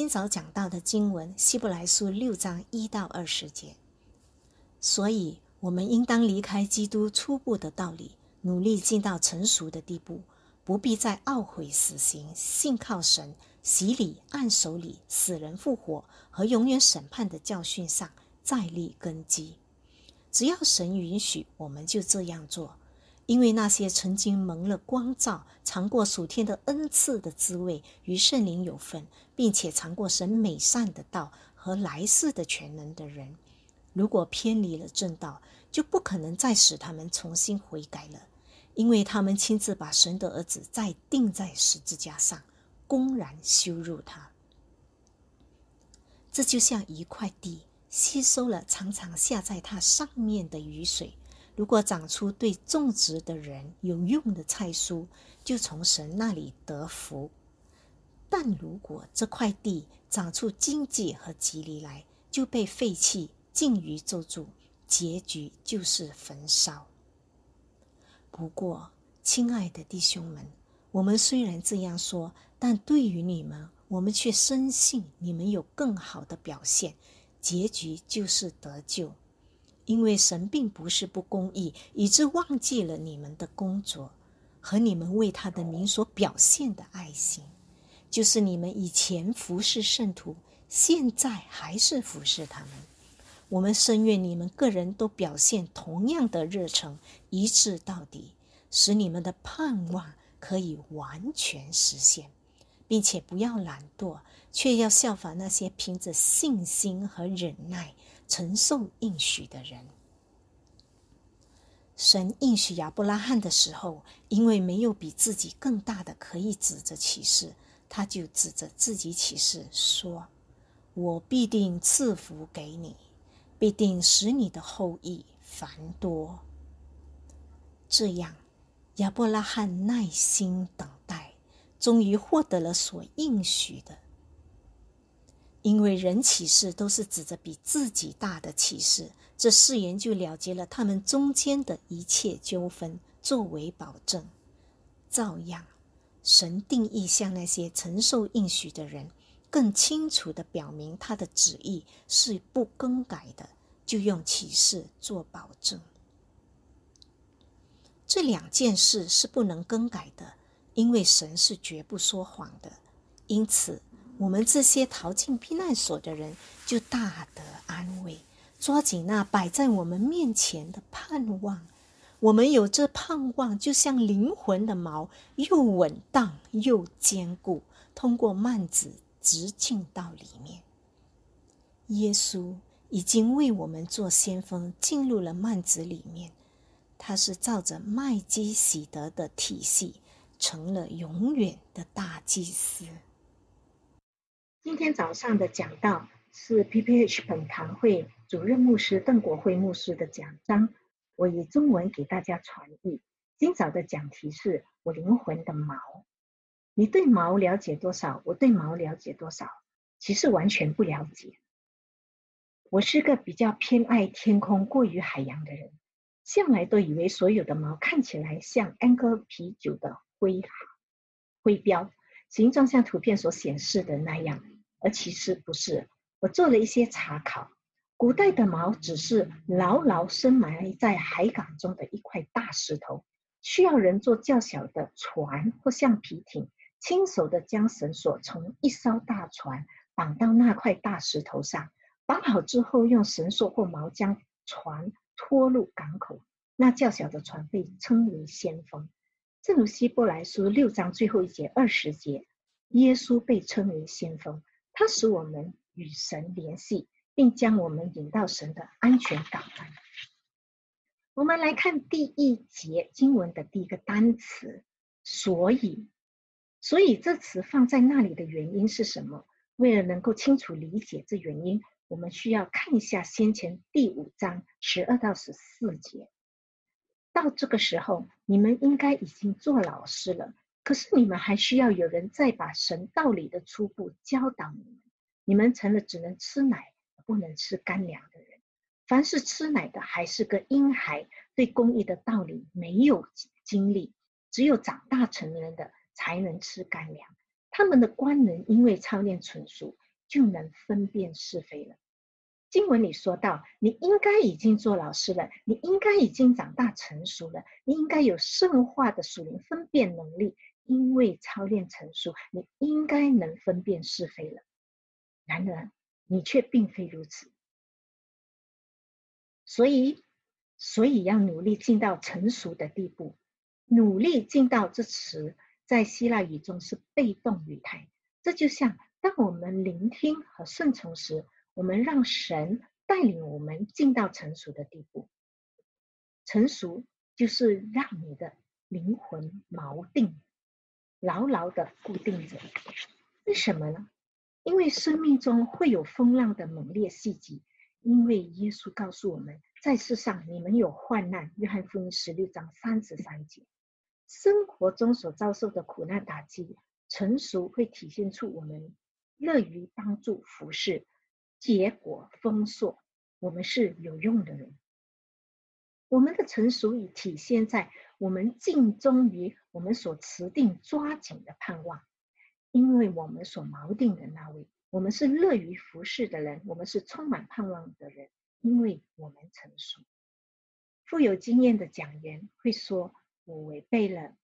今早讲到的经文，希伯来书六章一到二十节。所以，我们应当离开基督初步的道理，努力进到成熟的地步，不必再懊悔死刑、信靠神、洗礼、按手礼、死人复活和永远审判的教训上再立根基。只要神允许，我们就这样做。因为那些曾经蒙了光照、尝过属天的恩赐的滋味，与圣灵有份，并且尝过神美善的道和来世的全能的人，如果偏离了正道，就不可能再使他们重新悔改了，因为他们亲自把神的儿子再钉在十字架上，公然羞辱他。这就像一块地吸收了常常下在它上面的雨水。如果长出对种植的人有用的菜蔬，就从神那里得福；但如果这块地长出荆棘和棘藜来，就被废弃，尽于咒诅，结局就是焚烧。不过，亲爱的弟兄们，我们虽然这样说，但对于你们，我们却深信你们有更好的表现，结局就是得救。因为神并不是不公义，以致忘记了你们的工作和你们为他的名所表现的爱心，就是你们以前服侍圣徒，现在还是服侍他们。我们深愿你们个人都表现同样的热诚，一致到底，使你们的盼望可以完全实现，并且不要懒惰，却要效法那些凭着信心和忍耐。承受应许的人，神应许亚伯拉罕的时候，因为没有比自己更大的可以指着启示，他就指着自己启示说：“我必定赐福给你，必定使你的后裔繁多。”这样，亚伯拉罕耐心等待，终于获得了所应许的。因为人启示都是指着比自己大的启示，这誓言就了结了他们中间的一切纠纷，作为保证。照样，神定义向那些承受应许的人，更清楚地表明他的旨意是不更改的，就用启示做保证。这两件事是不能更改的，因为神是绝不说谎的，因此。我们这些逃进避难所的人，就大得安慰，抓紧那摆在我们面前的盼望。我们有这盼望，就像灵魂的锚，又稳当又坚固，通过幔子直进到里面。耶稣已经为我们做先锋，进入了幔子里面。他是照着麦基洗德的体系，成了永远的大祭司。今天早上的讲道是 PPH 本堂会主任牧师邓国辉牧师的讲章，我以中文给大家传译。今早的讲题是我灵魂的毛。你对毛了解多少？我对毛了解多少？其实完全不了解。我是个比较偏爱天空过于海洋的人，向来都以为所有的毛看起来像安哥啤酒的徽徽标。形状像图片所显示的那样，而其实不是。我做了一些查考，古代的锚只是牢牢深埋在海港中的一块大石头，需要人做较小的船或橡皮艇，亲手的将绳索从一艘大船绑到那块大石头上，绑好之后用绳索或锚将船拖入港口。那较小的船被称为先锋。正如希伯来书六章最后一节二十节，耶稣被称为先锋，他使我们与神联系，并将我们引到神的安全港湾。我们来看第一节经文的第一个单词，所以，所以这词放在那里的原因是什么？为了能够清楚理解这原因，我们需要看一下先前第五章十二到十四节。到这个时候，你们应该已经做老师了。可是你们还需要有人再把神道理的初步教导你们。你们成了只能吃奶不能吃干粮的人。凡是吃奶的，还是个婴孩，对公义的道理没有经历。只有长大成人的才能吃干粮。他们的官能因为操练纯熟，就能分辨是非了。经文里说到，你应该已经做老师了，你应该已经长大成熟了，你应该有圣化的属灵分辨能力，因为操练成熟，你应该能分辨是非了。然而，你却并非如此，所以，所以要努力进到成熟的地步。努力进到这词，在希腊语中是被动语态。这就像当我们聆听和顺从时，我们让神带领我们进到成熟的地步。成熟就是让你的灵魂锚定，牢牢的固定着。为什么呢？因为生命中会有风浪的猛烈袭击，因为耶稣告诉我们在世上你们有患难。约翰福音十六章三十三节，生活中所遭受的苦难打击，成熟会体现出我们乐于帮助服侍，结果丰硕。我们是有用的人。我们的成熟已体现在我们尽忠于我们所持定抓紧的盼望。因为我们所锚定的那位，我们是乐于服侍的人，我们是充满盼望的人，因为我们成熟。富有经验的讲员会说：“我违背了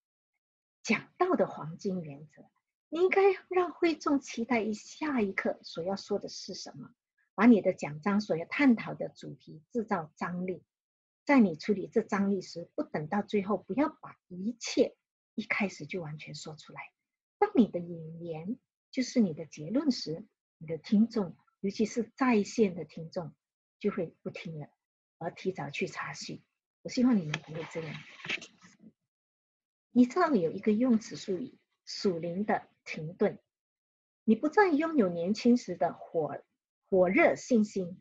讲道的黄金原则。”你应该让会众期待一下一刻所要说的是什么，把你的讲章所要探讨的主题制造张力。在你处理这张力时，不等到最后，不要把一切一开始就完全说出来。当你的引言就是你的结论时，你的听众，尤其是在线的听众，就会不听了，而提早去查询。我希望你们不会这样。你知道有一个用词术语“属灵的停顿”，你不再拥有年轻时的火火热信心，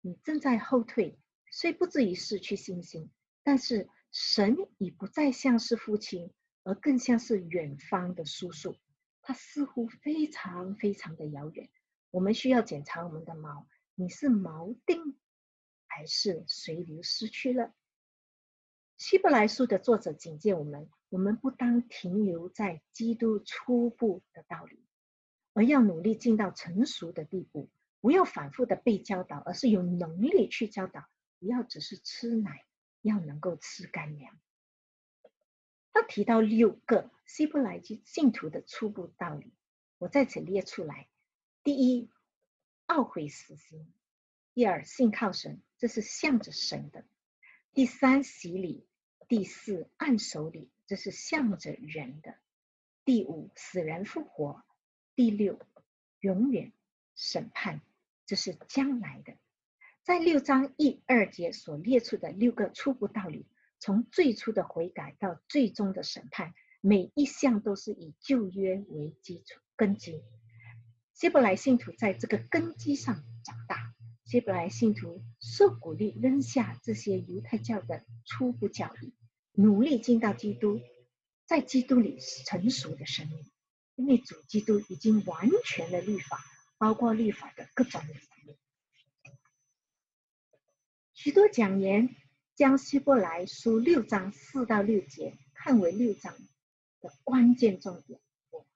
你正在后退，虽不至于失去信心，但是神已不再像是父亲。而更像是远方的叔叔，他似乎非常非常的遥远。我们需要检查我们的锚，你是锚定，还是随流失去了？希伯来书的作者警戒我们：我们不当停留在基督初步的道理，而要努力进到成熟的地步。不要反复的被教导，而是有能力去教导。不要只是吃奶，要能够吃干粮。他提到六个希伯来信徒的初步道理，我在此列出来：第一，懊悔死心；第二，信靠神，这是向着神的；第三，洗礼；第四，按手礼，这是向着人的；第五，死人复活；第六，永远审判，这是将来的。在六章一二节所列出的六个初步道理。从最初的悔改到最终的审判，每一项都是以旧约为基础根基。希伯来信徒在这个根基上长大，希伯来信徒受鼓励扔下这些犹太教的初步教义，努力进到基督，在基督里成熟的生命。因为主基督已经完全的律法，包括律法的各种。许多讲言。将希伯来书六章四到六节看为六章的关键重点，我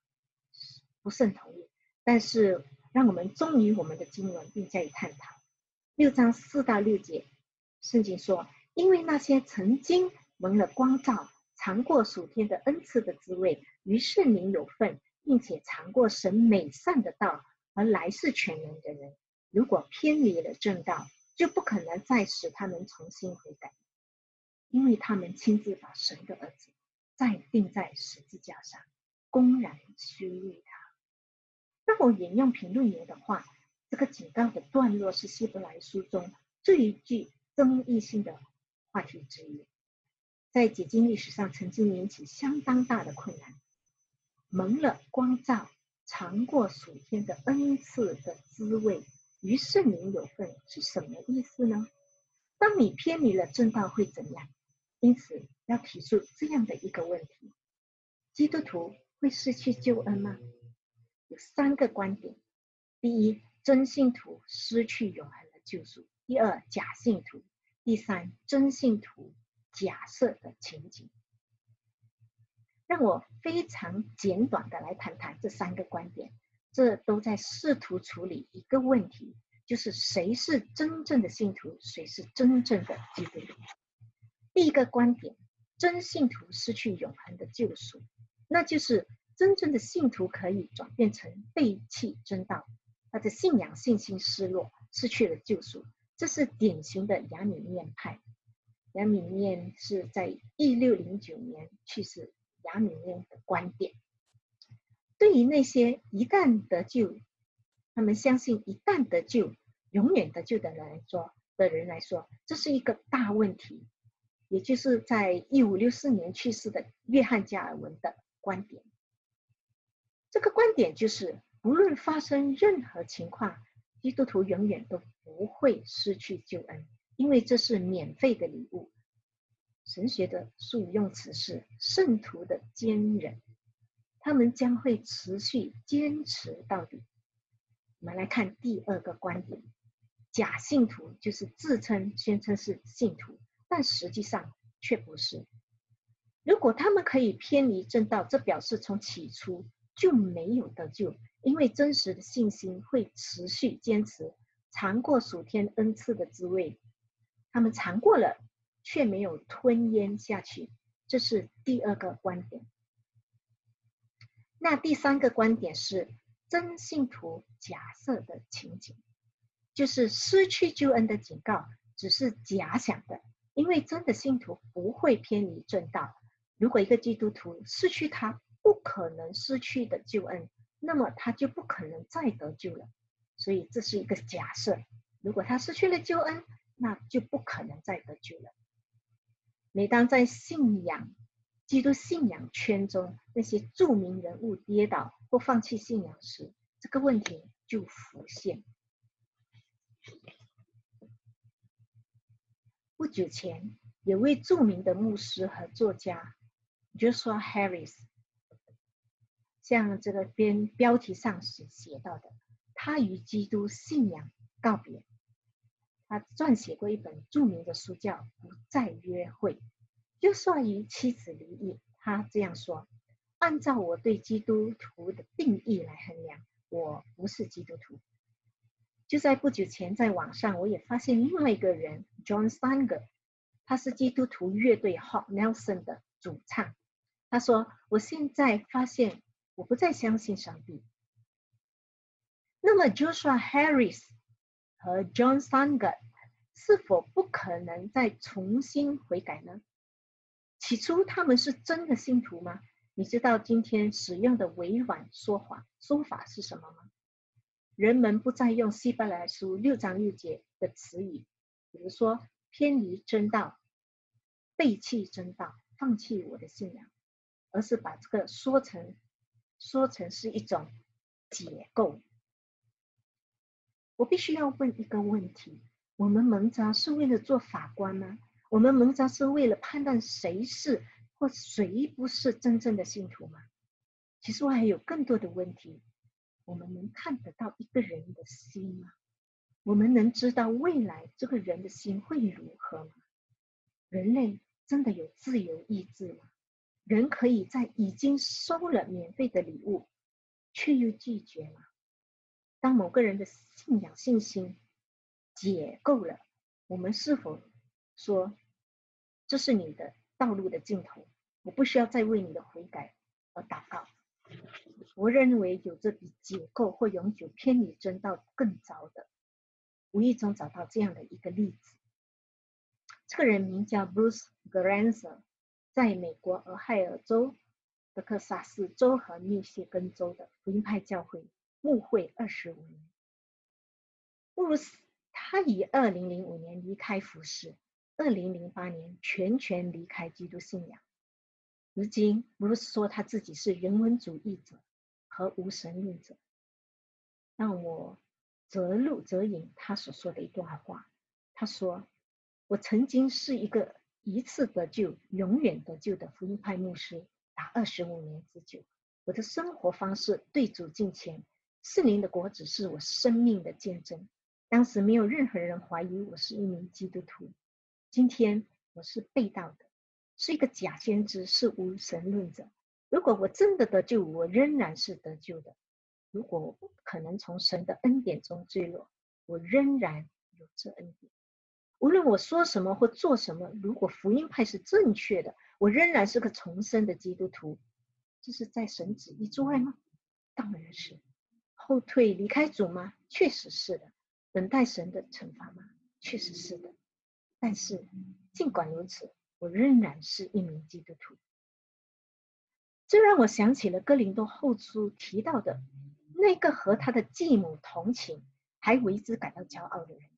不甚同意。但是，让我们忠于我们的经文，并加以探讨。六章四到六节，圣经说：“因为那些曾经蒙了光照、尝过属天的恩赐的滋味，与圣灵有份，并且尝过神美善的道，而来世全能的人，如果偏离了正道。”就不可能再使他们重新悔改，因为他们亲自把神的儿子再钉在十字架上，公然羞辱他。让我引用评论员的话，这个警告的段落是希伯来书中最具争议性的话题之一，在解经历史上曾经引起相当大的困难。蒙了光照，尝过属天的恩赐的滋味。与圣灵有份是什么意思呢？当你偏离了正道会怎样？因此要提出这样的一个问题：基督徒会失去救恩吗？有三个观点：第一，真信徒失去永恒的救赎；第二，假信徒；第三，真信徒假设的情景。让我非常简短的来谈谈这三个观点。这都在试图处理一个问题，就是谁是真正的信徒，谁是真正的基督徒。第一个观点，真信徒失去永恒的救赎，那就是真正的信徒可以转变成背弃真道，他的信仰信心失落，失去了救赎。这是典型的亚米念派。亚米念是在一六零九年去世。亚米念的观点，对于那些一旦得救，他们相信一旦得救，永远得救的人来说的人来说，这是一个大问题。也就是在一五六四年去世的约翰加尔文的观点。这个观点就是，不论发生任何情况，基督徒永远都不会失去救恩，因为这是免费的礼物。神学的术语用词是“圣徒的坚忍”，他们将会持续坚持到底。我们来看第二个观点：假信徒就是自称宣称是信徒，但实际上却不是。如果他们可以偏离正道，这表示从起初就没有得救，因为真实的信心会持续坚持，尝过属天恩赐的滋味。他们尝过了。却没有吞咽下去，这是第二个观点。那第三个观点是真信徒假设的情景，就是失去救恩的警告只是假想的，因为真的信徒不会偏离正道。如果一个基督徒失去他不可能失去的救恩，那么他就不可能再得救了。所以这是一个假设，如果他失去了救恩，那就不可能再得救了。每当在信仰、基督信仰圈中那些著名人物跌倒或放弃信仰时，这个问题就浮现。不久前，有位著名的牧师和作家 Joshua Harris，像这个编标题上所写到的，他与基督信仰告别。他撰写过一本著名的书，叫《不再约会》。就算与妻子离异，他这样说：“按照我对基督徒的定义来衡量，我不是基督徒。”就在不久前，在网上我也发现另外一个人，John Sanger，他是基督徒乐队 Hot Nelson 的主唱。他说：“我现在发现，我不再相信上帝。”那么，Joshua Harris 和 John Sanger 是否不可能再重新悔改呢？起初他们是真的信徒吗？你知道今天使用的委婉说法说法是什么吗？人们不再用希伯来书六章六节的词语，比如说偏离真道、背弃真道、放弃我的信仰，而是把这个说成说成是一种解构。我必须要问一个问题：我们蒙召是为了做法官吗？我们蒙召是为了判断谁是或谁不是真正的信徒吗？其实我还有更多的问题。我们能看得到一个人的心吗？我们能知道未来这个人的心会如何吗？人类真的有自由意志吗？人可以在已经收了免费的礼物，却又拒绝吗？当某个人的信仰信心解构了，我们是否说这是你的道路的尽头？我不需要再为你的悔改而祷告。我认为有着比解构或永久偏离真道更糟的。无意中找到这样的一个例子。这个人名叫 Bruce Granser，在美国俄亥俄州、德克萨斯州和密歇根州的福音派教会。牧会二十五年，布鲁斯他以二零零五年离开服饰，二零零八年全权离开基督信仰。如今，布鲁斯说他自己是人文主义者和无神论者。让我择录择引他所说的一段话。他说：“我曾经是一个一次得救、永远得救的福音派牧师，达二十五年之久。我的生活方式对主敬虔。”圣灵的果子是我生命的见证。当时没有任何人怀疑我是一名基督徒。今天我是被盗的，是一个假先知，是无神论者。如果我真的得救，我仍然是得救的。如果我可能从神的恩典中坠落，我仍然有这恩典。无论我说什么或做什么，如果福音派是正确的，我仍然是个重生的基督徒。这是在神旨意之外吗？当然是。后退离开主吗？确实是的。等待神的惩罚吗？确实是的。但是尽管如此，我仍然是一名基督徒。这让我想起了哥林多后书提到的那个和他的继母同情，还为之感到骄傲的人。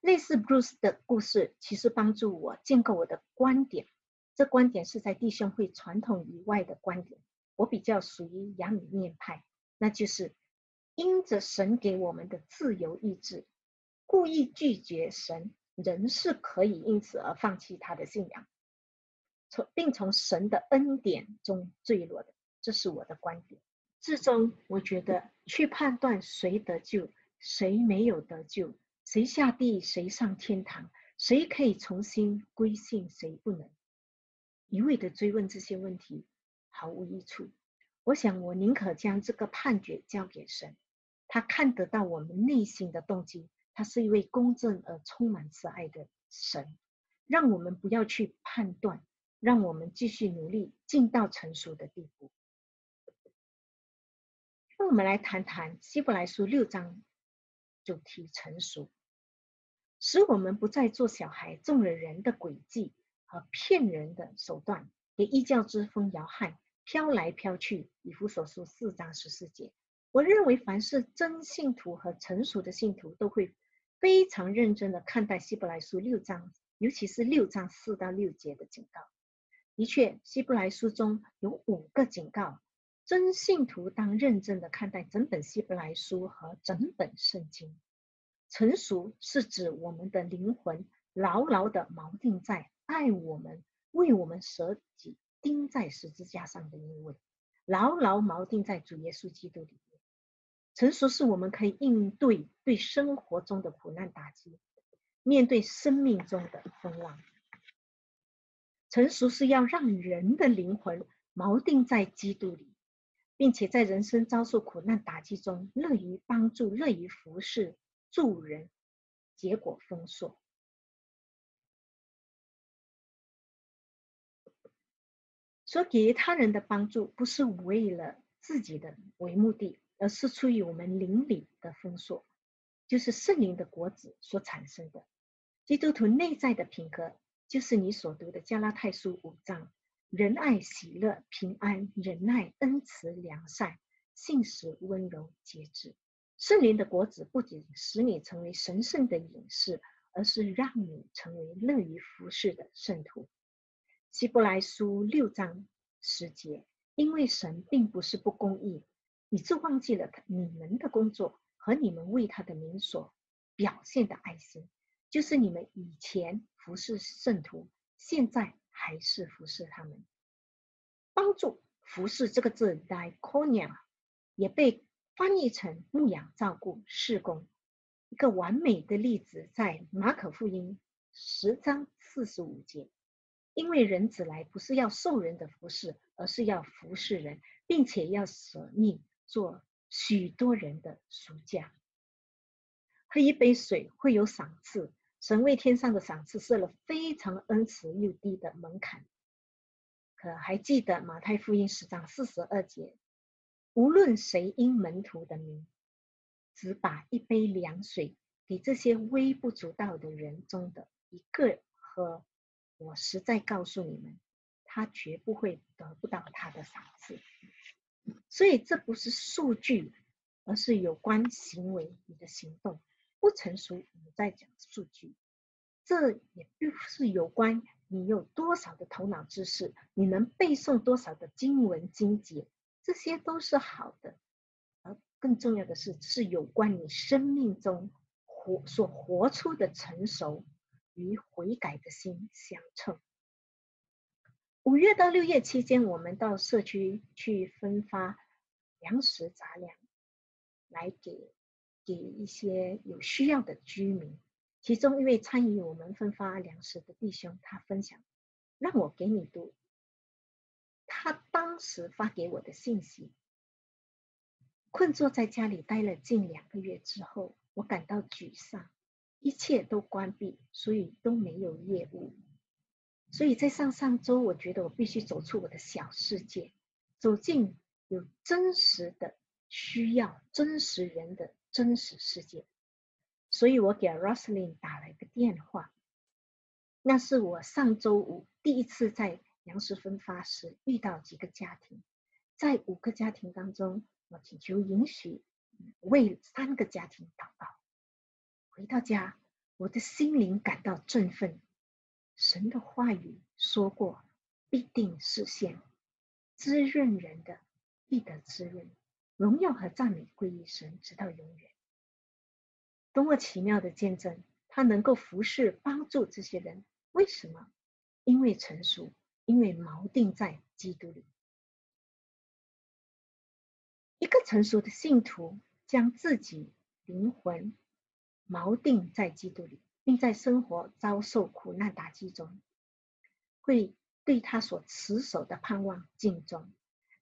类似 Bruce 的故事，其实帮助我建构我的观点。这观点是在弟兄会传统以外的观点。我比较属于亚米念派，那就是因着神给我们的自由意志，故意拒绝神，人是可以因此而放弃他的信仰。从并从神的恩典中坠落的，这是我的观点。至终，我觉得去判断谁得救，谁没有得救，谁下地，谁上天堂，谁可以重新归信，谁不能，一味的追问这些问题毫无益处。我想，我宁可将这个判决交给神，他看得到我们内心的动机，他是一位公正而充满慈爱的神，让我们不要去判断。让我们继续努力，进到成熟的地步。那我们来谈谈希伯来书六章主题：成熟，使我们不再做小孩，中了人的诡计和骗人的手段，给异教之风摇撼，飘来飘去。以弗所书四章十四节。我认为，凡是真信徒和成熟的信徒，都会非常认真的看待希伯来书六章，尤其是六章四到六节的警告。的确，希伯来书中有五个警告，真信徒当认真的看待整本希伯来书和整本圣经。成熟是指我们的灵魂牢牢的锚定在爱我们、为我们舍己、钉在十字架上的那位，牢牢锚定在主耶稣基督里。成熟是我们可以应对对生活中的苦难打击，面对生命中的风浪。成熟是要让人的灵魂锚定在基督里，并且在人生遭受苦难打击中，乐于帮助、乐于服侍、助人，结果丰硕。所给予他人的帮助，不是为了自己的为目的，而是出于我们灵里的丰硕，就是圣灵的果子所产生的基督徒内在的品格。就是你所读的加拉太书五章，仁爱、喜乐、平安、忍耐、恩慈、良善、信实、温柔、节制。圣灵的果子不仅使你成为神圣的隐士，而是让你成为乐于服侍的圣徒。希伯来书六章十节，因为神并不是不公义，以致忘记了你们的工作和你们为他的名所表现的爱心。就是你们以前服侍圣徒，现在还是服侍他们。帮助服侍这个字 “diaconia” 也被翻译成牧养、照顾、侍工。一个完美的例子在马可福音十章四十五节，因为人子来不是要受人的服侍，而是要服侍人，并且要舍命做许多人的赎价。喝一杯水会有赏赐。神为天上的赏赐设了非常恩慈又低的门槛。可还记得马太福音十章四十二节，无论谁因门徒的名，只把一杯凉水给这些微不足道的人中的一个喝，我实在告诉你们，他绝不会得不到他的赏赐。所以这不是数据，而是有关行为，你的行动。不成熟，我们在讲数据，这也不是有关你有多少的头脑知识，你能背诵多少的经文经节，这些都是好的，而更重要的是，是有关你生命中活所活出的成熟与悔改的心相称。五月到六月期间，我们到社区去分发粮食杂粮，来给。给一些有需要的居民，其中一位参与我们分发粮食的弟兄，他分享，让我给你读他当时发给我的信息。困坐在家里待了近两个月之后，我感到沮丧，一切都关闭，所以都没有业务。所以在上上周，我觉得我必须走出我的小世界，走进有真实的需要、真实人的真实世界。所以我给 Roslyn 打了一个电话，那是我上周五第一次在杨氏分发时遇到几个家庭，在五个家庭当中，我请求允许为三个家庭祷告。回到家，我的心灵感到振奋。神的话语说过，必定实现。滋润人的必得滋润，荣耀和赞美归于神，直到永远。多么奇妙的见证！他能够服侍、帮助这些人，为什么？因为成熟，因为锚定在基督里。一个成熟的信徒将自己灵魂锚定在基督里。并在生活遭受苦难打击中，会对他所持守的盼望敬重。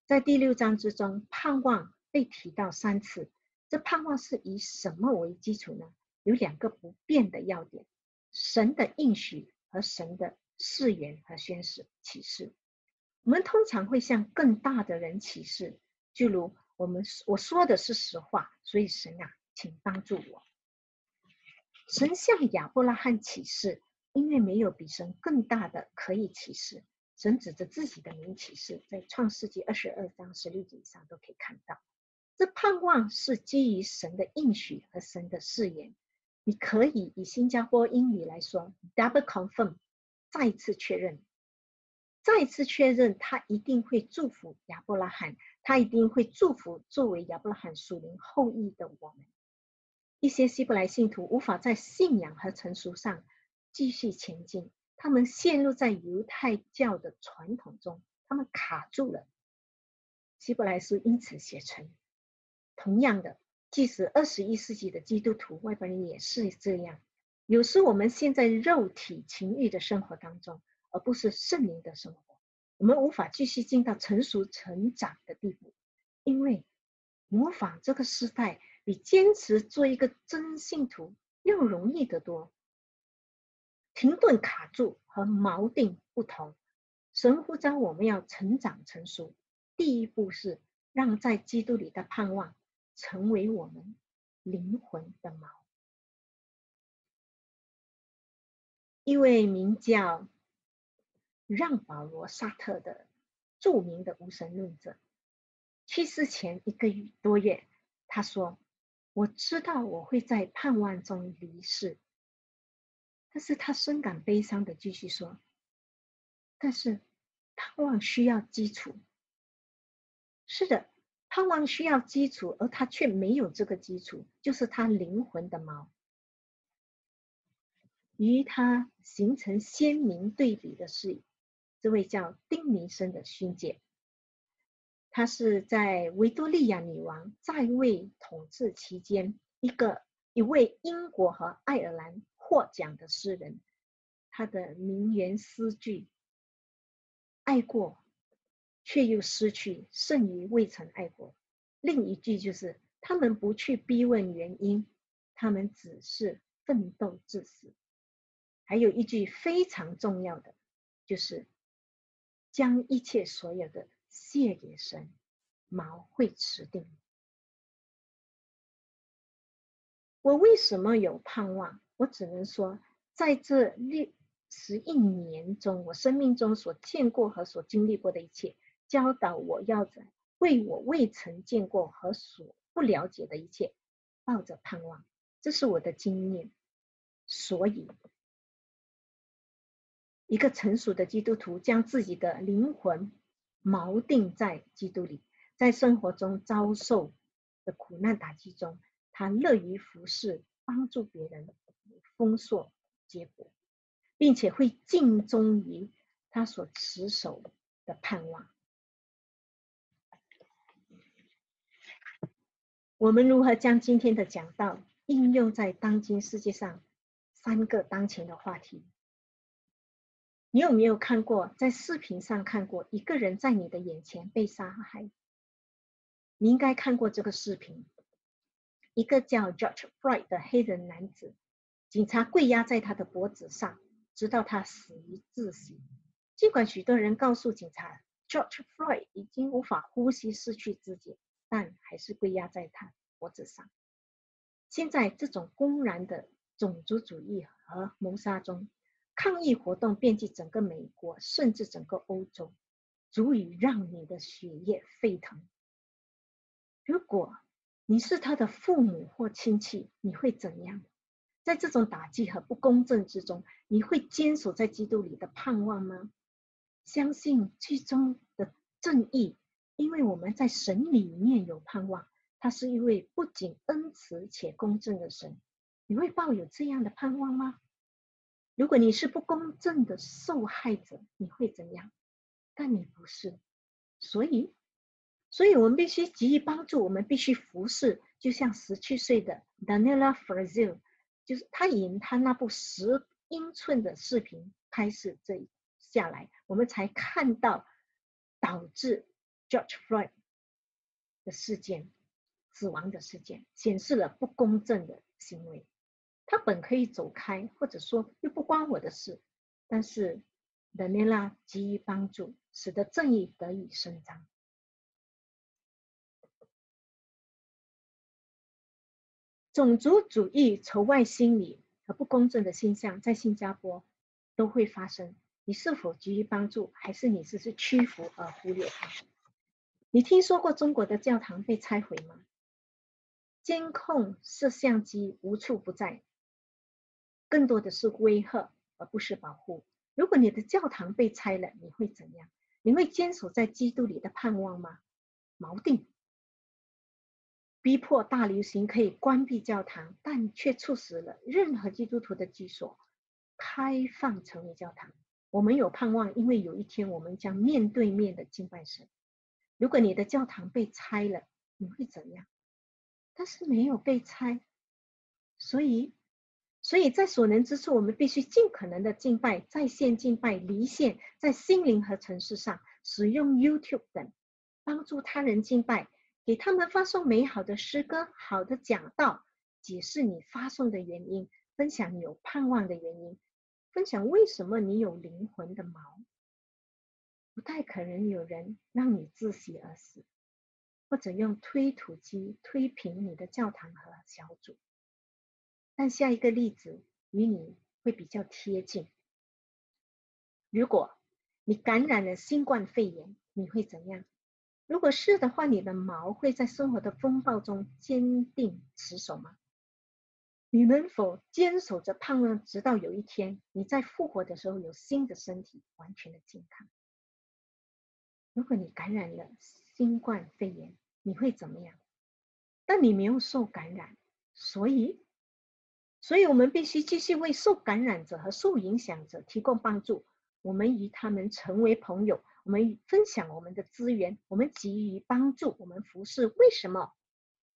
在第六章之中，盼望被提到三次。这盼望是以什么为基础呢？有两个不变的要点：神的应许和神的誓言和宣誓启示。我们通常会向更大的人启示，就如我们我说的是实话，所以神啊，请帮助我。神向亚伯拉罕启示，因为没有比神更大的可以启示。神指着自己的名启示，在创世纪二十二章十六节以上都可以看到。这盼望是基于神的应许和神的誓言。你可以以新加坡英语来说，double confirm，再次确认，再次确认他一定会祝福亚伯拉罕，他一定会祝福作为亚伯拉罕属灵后裔的我们。一些希伯来信徒无法在信仰和成熟上继续前进，他们陷入在犹太教的传统中，他们卡住了。希伯来书因此写成。同样的，即使二十一世纪的基督徒外国人也是这样。有时我们陷在肉体情欲的生活当中，而不是圣灵的生活，我们无法继续进到成熟成长的地步，因为模仿这个时代。比坚持做一个真信徒要容易得多。停顿、卡住和锚定不同。神呼召我们要成长成熟，第一步是让在基督里的盼望成为我们灵魂的锚。一位名叫让·保罗·萨特的著名的无神论者，去世前一个多月，他说。我知道我会在盼望中离世，但是他深感悲伤的继续说：“但是盼望需要基础。是的，盼望需要基础，而他却没有这个基础，就是他灵魂的锚。与他形成鲜明对比的是，这位叫丁尼生的勋姐。”他是在维多利亚女王在位统治期间，一个一位英国和爱尔兰获奖的诗人。他的名言诗句：“爱过，却又失去，胜于未曾爱过。”另一句就是：“他们不去逼问原因，他们只是奋斗至死。”还有一句非常重要的，就是将一切所有的。谢给神，毛会持定。我为什么有盼望？我只能说，在这六十一年中，我生命中所见过和所经历过的一切，教导我要在为我未曾见过和所不了解的一切，抱着盼望。这是我的经验。所以，一个成熟的基督徒将自己的灵魂。锚定在基督里，在生活中遭受的苦难打击中，他乐于服侍，帮助别人，丰硕结果，并且会尽忠于他所持守的盼望。我们如何将今天的讲道应用在当今世界上三个当前的话题？你有没有看过，在视频上看过一个人在你的眼前被杀害？你应该看过这个视频，一个叫 George Floyd 的黑人男子，警察跪压在他的脖子上，直到他死于窒息。尽管许多人告诉警察 George Floyd 已经无法呼吸、失去知觉，但还是跪压在他脖子上。现在这种公然的种族主义和谋杀中，抗议活动遍及整个美国，甚至整个欧洲，足以让你的血液沸腾。如果你是他的父母或亲戚，你会怎样？在这种打击和不公正之中，你会坚守在基督里的盼望吗？相信其中的正义，因为我们在神里面有盼望。他是一位不仅恩慈且公正的神，你会抱有这样的盼望吗？如果你是不公正的受害者，你会怎样？但你不是，所以，所以我们必须给予帮助，我们必须服侍。就像十七岁的 Daniela Frazil，就是他以他那部十英寸的视频开始这下来，我们才看到导致 George Floyd 的事件。死亡的事件显示了不公正的行为，他本可以走开，或者说又不关我的事，但是德尼拉给予帮助，使得正义得以伸张。种族主义、仇外心理和不公正的现象在新加坡都会发生。你是否给予帮助，还是你只是屈服而忽略它？你听说过中国的教堂被拆毁吗？监控摄像机无处不在，更多的是威吓而不是保护。如果你的教堂被拆了，你会怎样？你会坚守在基督里的盼望吗？锚定，逼迫大流行可以关闭教堂，但却促使了任何基督徒的居所开放成为教堂。我们有盼望，因为有一天我们将面对面的敬拜神。如果你的教堂被拆了，你会怎样？但是没有被拆，所以，所以在所能之处，我们必须尽可能的敬拜，在线敬拜，离线，在心灵和城市上使用 YouTube 等，帮助他人敬拜，给他们发送美好的诗歌、好的讲道，解释你发送的原因，分享你有盼望的原因，分享为什么你有灵魂的毛，不太可能有人让你窒息而死。或者用推土机推平你的教堂和小组，但下一个例子与你会比较贴近。如果你感染了新冠肺炎，你会怎样？如果是的话，你的毛会在生活的风暴中坚定持守吗？你能否坚守着盼望，直到有一天你在复活的时候有新的身体，完全的健康？如果你感染了，新冠肺炎，你会怎么样？但你没有受感染，所以，所以我们必须继续为受感染者和受影响者提供帮助。我们与他们成为朋友，我们分享我们的资源，我们给予帮助，我们服侍。为什么？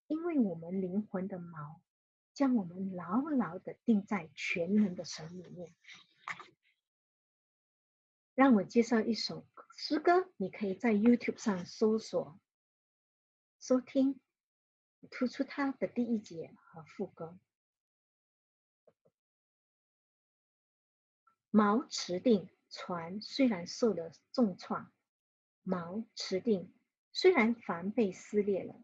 因为我们灵魂的锚将我们牢牢的定在全能的神里面。让我介绍一首。诗歌，你可以在 YouTube 上搜索、收听，突出它的第一节和副歌。锚持定，船虽然受了重创，锚持定，虽然帆被撕裂了，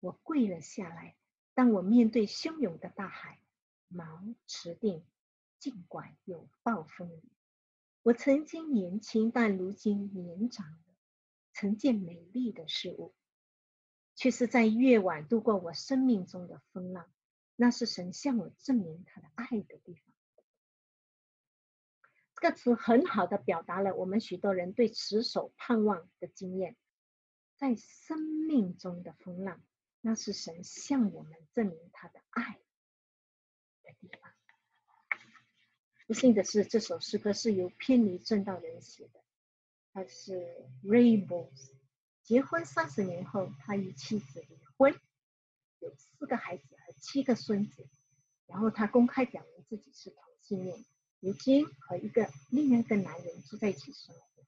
我跪了下来。当我面对汹涌的大海，锚持定，尽管有暴风雨。我曾经年轻，但如今年长了。曾见美丽的事物，却是在夜晚度过我生命中的风浪。那是神向我证明他的爱的地方。这个词很好的表达了我们许多人对持守盼望的经验。在生命中的风浪，那是神向我们证明他的爱的地方。不幸的是，这首诗歌是由偏离正道人写的。他是 Rainbows，结婚三十年后，他与妻子离婚，有四个孩子和七个孙子。然后他公开表明自己是同性恋，如今和一个另一个男人住在一起生活。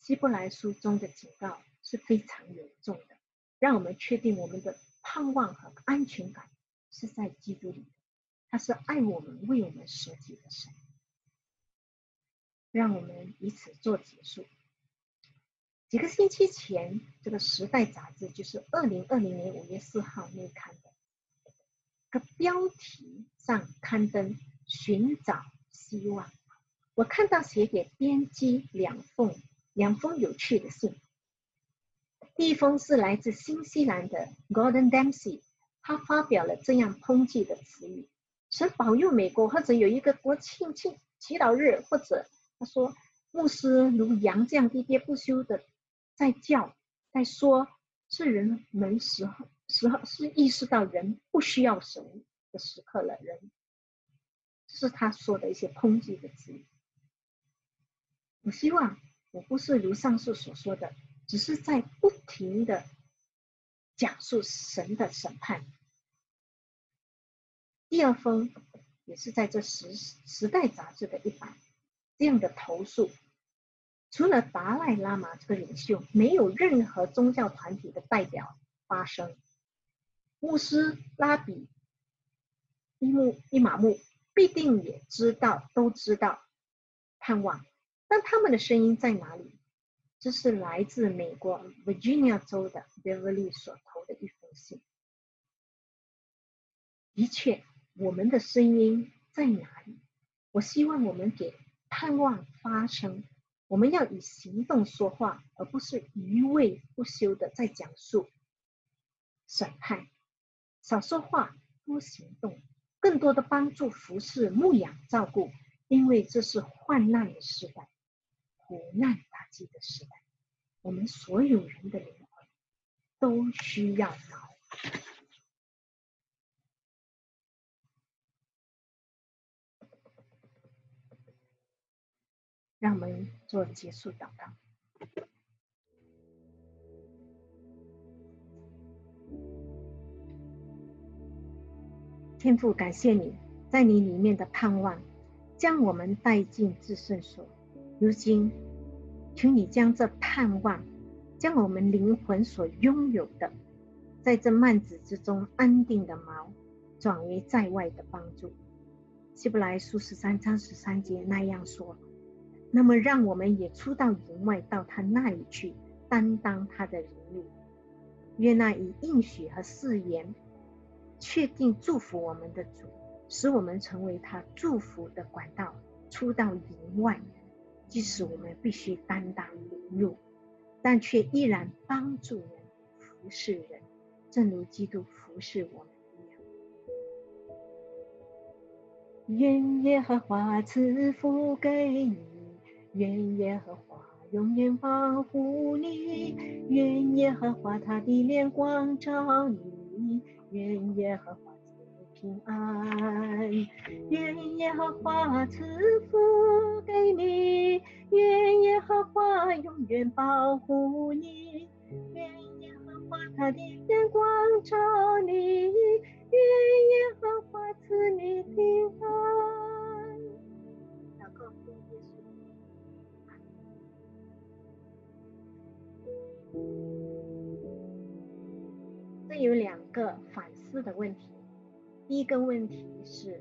希伯来书中的警告是非常严重的，让我们确定我们的盼望和安全感是在基督里，他是爱我们、为我们舍己的神。让我们以此做结束。几个星期前，这个《时代》杂志就是二零二零年五月四号那刊的，个标题上刊登“寻找希望”。我看到写给编辑两封两封有趣的信。第一封是来自新西兰的 Gordon Dempsey，他发表了这样抨击的词语：“神保佑美国，或者有一个国庆庆祈祷日，或者。”他说：“牧师如羊这样喋喋不休的在叫，在说，是人们时候时候是意识到人不需要神的时刻了。人，是他说的一些抨击的词。我希望我不是如上述所说的，只是在不停的讲述神的审判。第二封也是在这时时代杂志的一版。”这样的投诉，除了达赖喇嘛这个领袖，没有任何宗教团体的代表发声。牧师拉比伊木伊玛目必定也知道，都知道盼望，但他们的声音在哪里？这是来自美国 Virginia 州的 Beverly 所投的一封信。的确，我们的声音在哪里？我希望我们给。盼望发声，我们要以行动说话，而不是一味不休的在讲述审判。少说话，多行动，更多的帮助、服侍、牧养、照顾，因为这是患难的时代，苦难打击的时代，我们所有人的灵魂都需要脑。让我们做结束祷告。天父，感谢你在你里面的盼望，将我们带进至圣所。如今，请你将这盼望，将我们灵魂所拥有的，在这幔子之中安定的锚，转为在外的帮助。希伯来书十三章十三节那样说。那么，让我们也出到营外，到他那里去，担当他的灵力。愿那以应许和誓言确定祝福我们的主，使我们成为他祝福的管道，出到营外。即使我们必须担当凌辱，但却依然帮助人、服侍人，正如基督服侍我们一样。愿耶和华赐福给你。愿耶和华永远保护你，愿耶和华他的脸光照你，愿耶和华赐你平安，愿耶和华赐福给你，愿耶和华永远保护你，愿耶和华他的眼光照你，第一个问题是，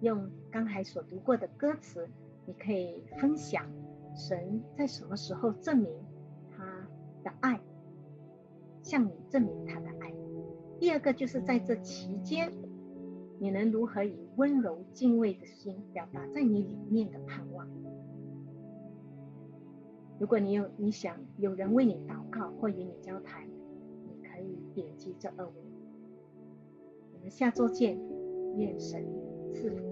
用刚才所读过的歌词，你可以分享神在什么时候证明他的爱，向你证明他的爱。第二个就是在这期间，你能如何以温柔敬畏的心表达在你里面的盼望？如果你有你想有人为你祷告或与你交谈，你可以点击这二维码。下周见，愿神赐福。